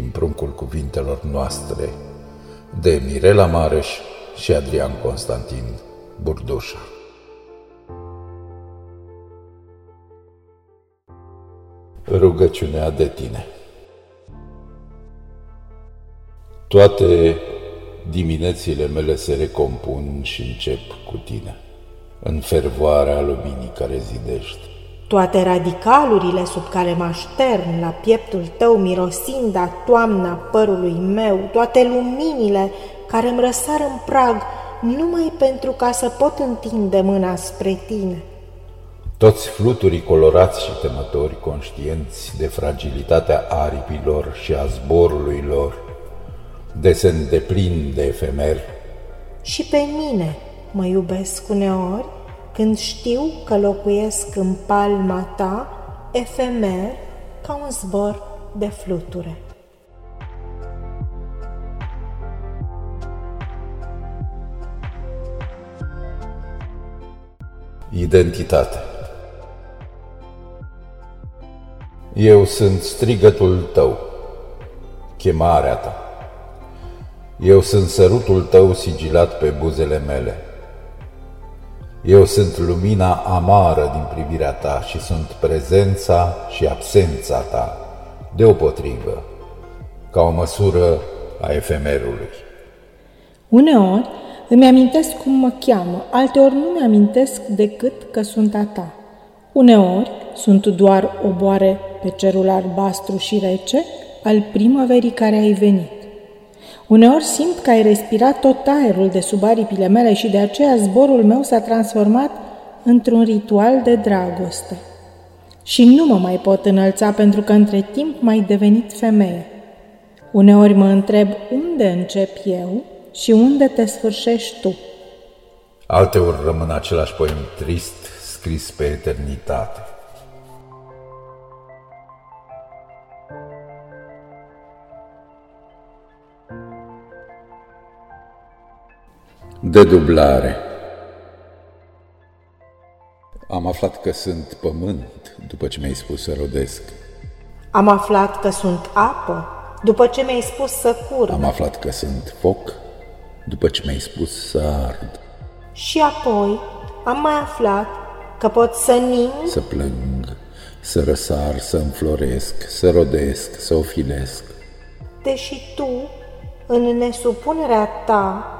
din pruncul cuvintelor noastre de Mirela Mareș și Adrian Constantin Burdușa. Rugăciunea de tine Toate diminețile mele se recompun și încep cu tine, în fervoarea luminii care zidești. Toate radicalurile sub care mă aștern la pieptul tău mirosind a toamna părului meu, toate luminile care îmi răsar în prag numai pentru ca să pot întinde mâna spre tine. Toți fluturii colorați și temători, conștienți de fragilitatea aripilor și a zborului lor, desen de plin de efemer. Și pe mine mă iubesc uneori când știu că locuiesc în palma ta, efemer, ca un zbor de fluture. Identitate Eu sunt strigătul tău, chemarea ta. Eu sunt sărutul tău sigilat pe buzele mele. Eu sunt lumina amară din privirea ta și sunt prezența și absența ta, deopotrivă, ca o măsură a efemerului. Uneori îmi amintesc cum mă cheamă, alteori nu mi-amintesc decât că sunt a ta. Uneori sunt doar oboare pe cerul albastru și rece al primăverii care ai venit. Uneori simt că ai respirat tot aerul de sub aripile mele și de aceea zborul meu s-a transformat într-un ritual de dragoste. Și nu mă mai pot înălța pentru că între timp m-ai devenit femeie. Uneori mă întreb unde încep eu și unde te sfârșești tu. Alteori rămân același poem trist scris pe eternitate. Dedublare Am aflat că sunt pământ după ce mi-ai spus să rodesc. Am aflat că sunt apă după ce mi-ai spus să curg. Am aflat că sunt foc după ce mi-ai spus să ard. Și apoi am mai aflat că pot să ning, să plâng, să răsar, să înfloresc, să rodesc, să ofilesc. Deși tu, în nesupunerea ta,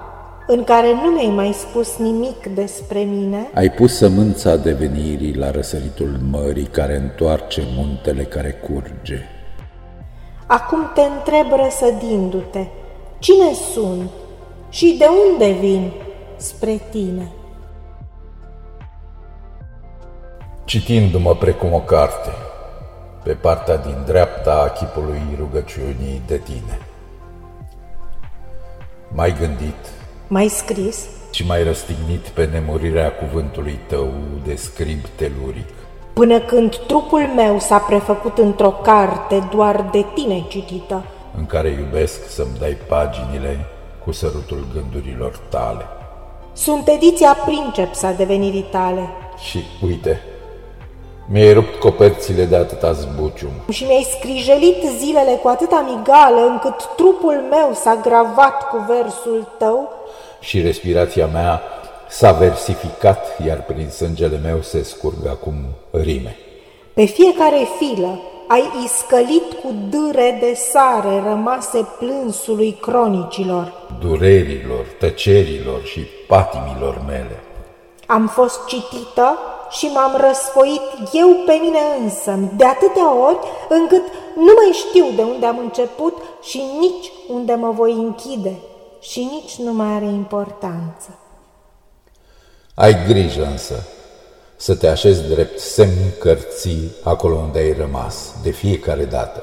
în care nu mi-ai mai spus nimic despre mine, ai pus sămânța devenirii la răsăritul mării care întoarce muntele care curge. Acum te întreb răsădindu-te, cine sunt și de unde vin spre tine? Citindu-mă precum o carte, pe partea din dreapta a chipului rugăciunii de tine. Mai gândit mai scris și mai răstignit pe nemurirea cuvântului tău de scrib teluric. Până când trupul meu s-a prefăcut într-o carte doar de tine citită, în care iubesc să-mi dai paginile cu sărutul gândurilor tale. Sunt ediția princeps a devenirii tale. Și uite, mi-ai rupt coperțile de atâta zbucium. Și mi-ai scrijelit zilele cu atâta migală încât trupul meu s-a gravat cu versul tău și respirația mea s-a versificat, iar prin sângele meu se scurg acum rime. Pe fiecare filă ai iscălit cu dâre de sare rămase plânsului cronicilor, durerilor, tăcerilor și patimilor mele. Am fost citită și m-am răsfoit eu pe mine însă, de atâtea ori încât nu mai știu de unde am început și nici unde mă voi închide și nici nu mai are importanță. Ai grijă însă să te așezi drept semn cărții acolo unde ai rămas, de fiecare dată,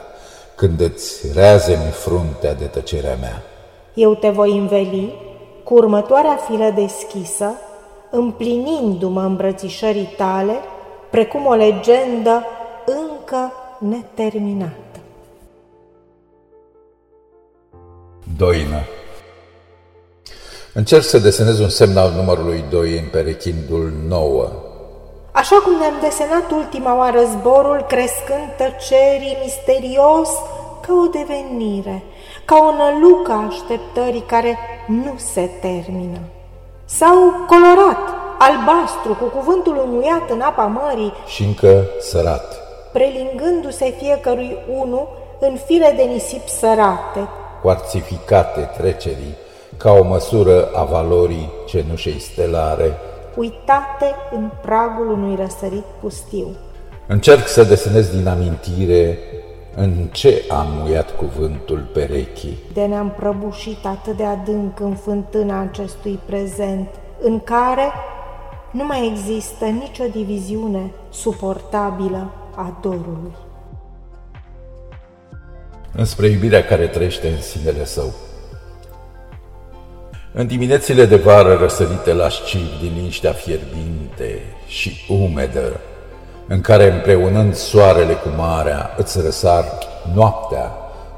când îți reazemi fruntea de tăcerea mea. Eu te voi înveli cu următoarea filă deschisă, împlinindu-mă îmbrățișării tale, precum o legendă încă neterminată. Doină Încerc să desenez un semn al numărului 2 în perechindul 9. Așa cum ne-am desenat ultima oară zborul, crescând tăcerii misterios ca o devenire, ca o nălucă a așteptării care nu se termină. Sau colorat, albastru, cu cuvântul umuiat în apa mării și încă sărat, prelingându-se fiecărui unu în fire de nisip sărate, cuarțificate trecerii, ca o măsură a valorii cenușei stelare, uitate în pragul unui răsărit pustiu. Încerc să desenez din amintire în ce am muiat cuvântul perechii. De ne-am prăbușit atât de adânc în fântâna acestui prezent, în care nu mai există nicio diviziune suportabilă a dorului. Înspre iubirea care trăiește în sinele său. În diminețile de vară răsărite la șciv din liniștea fierbinte și umedă, în care împreunând soarele cu marea îți răsar noaptea,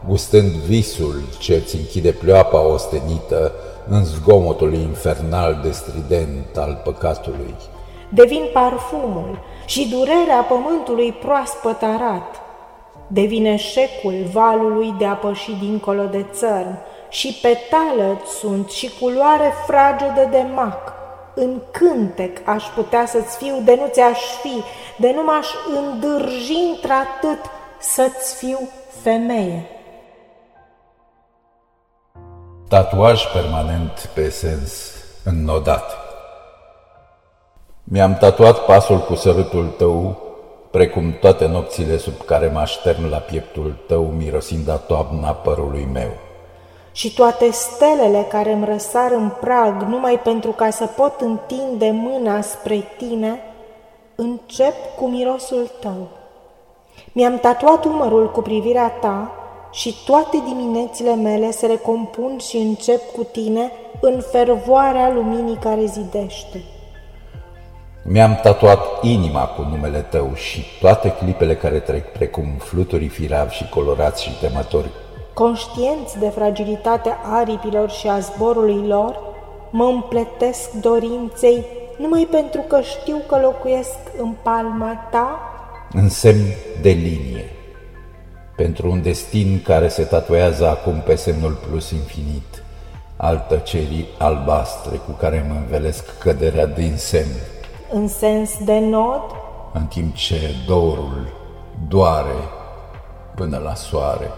gustând visul ce îți închide pleoapa ostenită în zgomotul infernal de strident al păcatului. Devin parfumul și durerea pământului proaspăt arat. Devine șecul valului de a păși dincolo de țărm și petală sunt și culoare fragedă de mac. În cântec aș putea să-ți fiu de nu ți-aș fi, de nu m-aș îndârji într-atât să-ți fiu femeie. Tatuaj permanent pe sens înnodat. Mi-am tatuat pasul cu sărutul tău, precum toate nopțile sub care mă aștern la pieptul tău, mirosind a toamna părului meu și toate stelele care îmi răsar în prag numai pentru ca să pot întinde mâna spre tine, încep cu mirosul tău. Mi-am tatuat umărul cu privirea ta și toate diminețile mele se recompun și încep cu tine în fervoarea luminii care zidește. Mi-am tatuat inima cu numele tău și toate clipele care trec precum fluturii firavi și colorați și temători conștienți de fragilitatea aripilor și a zborului lor, mă împletesc dorinței numai pentru că știu că locuiesc în palma ta? În semn de linie, pentru un destin care se tatuează acum pe semnul plus infinit, al tăcerii albastre cu care mă învelesc căderea din semn. În sens de nod? În timp ce dorul doare până la soare.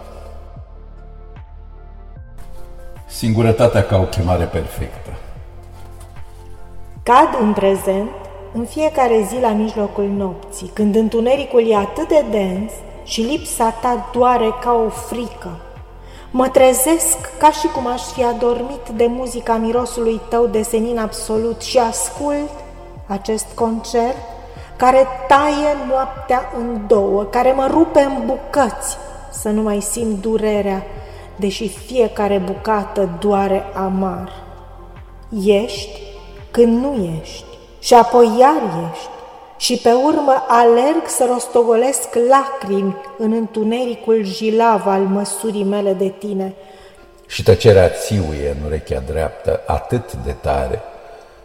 Singurătatea ca o chemare perfectă. Cad în prezent în fiecare zi la mijlocul nopții, când întunericul e atât de dens și lipsa ta doare ca o frică. Mă trezesc ca și cum aș fi adormit de muzica mirosului tău de senin absolut și ascult acest concert care taie noaptea în două, care mă rupe în bucăți, să nu mai simt durerea deși fiecare bucată doare amar. Ești când nu ești și apoi iar ești și pe urmă alerg să rostogolesc lacrimi în întunericul jilav al măsurii mele de tine. Și tăcerea țiuie în urechea dreaptă atât de tare,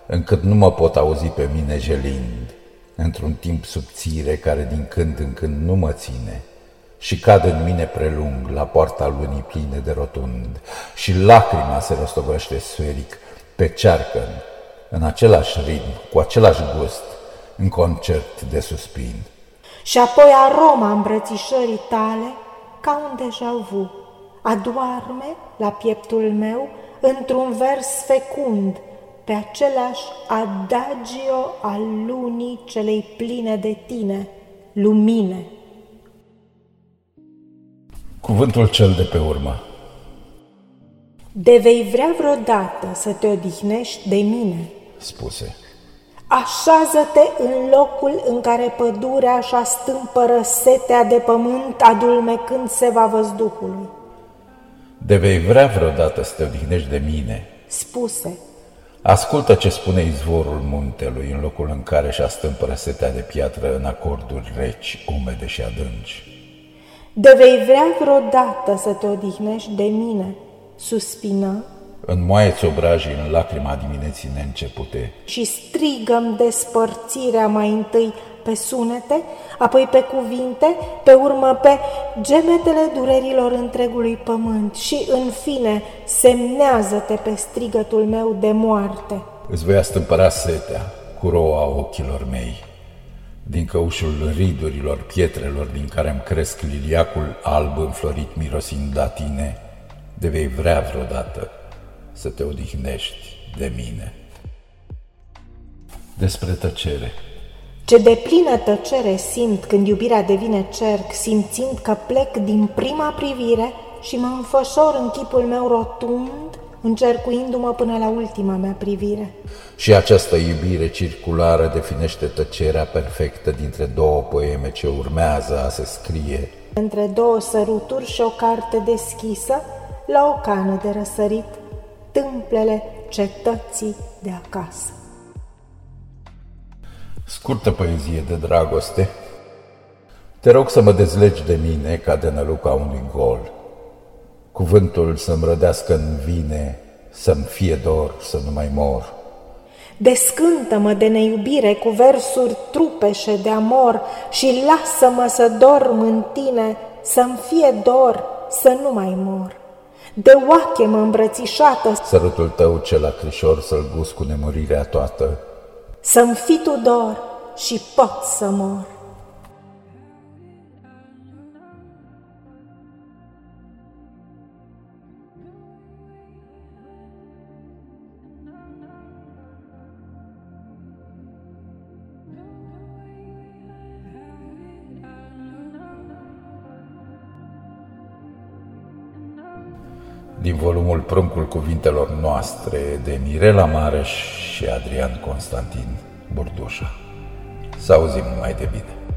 încât nu mă pot auzi pe mine gelind, într-un timp subțire care din când în când nu mă ține și cad în mine prelung la poarta lunii pline de rotund și lacrima se rostogolește sferic pe cearcă în același ritm, cu același gust, în concert de suspin. Și apoi aroma îmbrățișării tale ca un deja vu, adoarme la pieptul meu într-un vers fecund, pe același adagio al lunii celei pline de tine, lumine. Cuvântul cel de pe urmă. De vei vrea vreodată să te odihnești de mine, spuse. Așează-te în locul în care pădurea așa astâmpără setea de pământ adulmecând seva văzduhului. De vei vrea vreodată să te odihnești de mine, spuse. Ascultă ce spune izvorul muntelui în locul în care și astâmpără setea de piatră în acorduri reci, umede și adânci. De vei vrea vreodată să te odihnești de mine, suspină. Înmoaie-ți obrajii în lacrima dimineții neîncepute. Și strigăm despărțirea mai întâi pe sunete, apoi pe cuvinte, pe urmă pe gemetele durerilor întregului pământ și, în fine, semnează-te pe strigătul meu de moarte. Îți voi astâmpăra setea cu roa ochilor mei, din căușul ridurilor pietrelor din care îmi cresc liliacul alb înflorit mirosind la tine, de vei vrea vreodată să te odihnești de mine. Despre tăcere. Ce de plină tăcere simt când iubirea devine cerc, simțind că plec din prima privire și mă înfășor în chipul meu rotund, încercuindu-mă până la ultima mea privire. Și această iubire circulară definește tăcerea perfectă dintre două poeme ce urmează a se scrie. Între două săruturi și o carte deschisă, la o cană de răsărit, tâmplele cetății de acasă. Scurtă poezie de dragoste. Te rog să mă dezlegi de mine ca de năluca unui gol. Cuvântul să-mi rădească în vine, să-mi fie dor, să nu mai mor. Descântă-mă de neiubire cu versuri trupeșe de amor și lasă-mă să dorm în tine, să-mi fie dor, să nu mai mor. De oache mă îmbrățișată, Sărutul tău cel acrișor să-l gust cu nemurirea toată, să-mi fi tu dor și pot să mor. Pruncul cuvintelor noastre de Mirela Mareș și Adrian Constantin Burdușa. Să auzim numai de bine.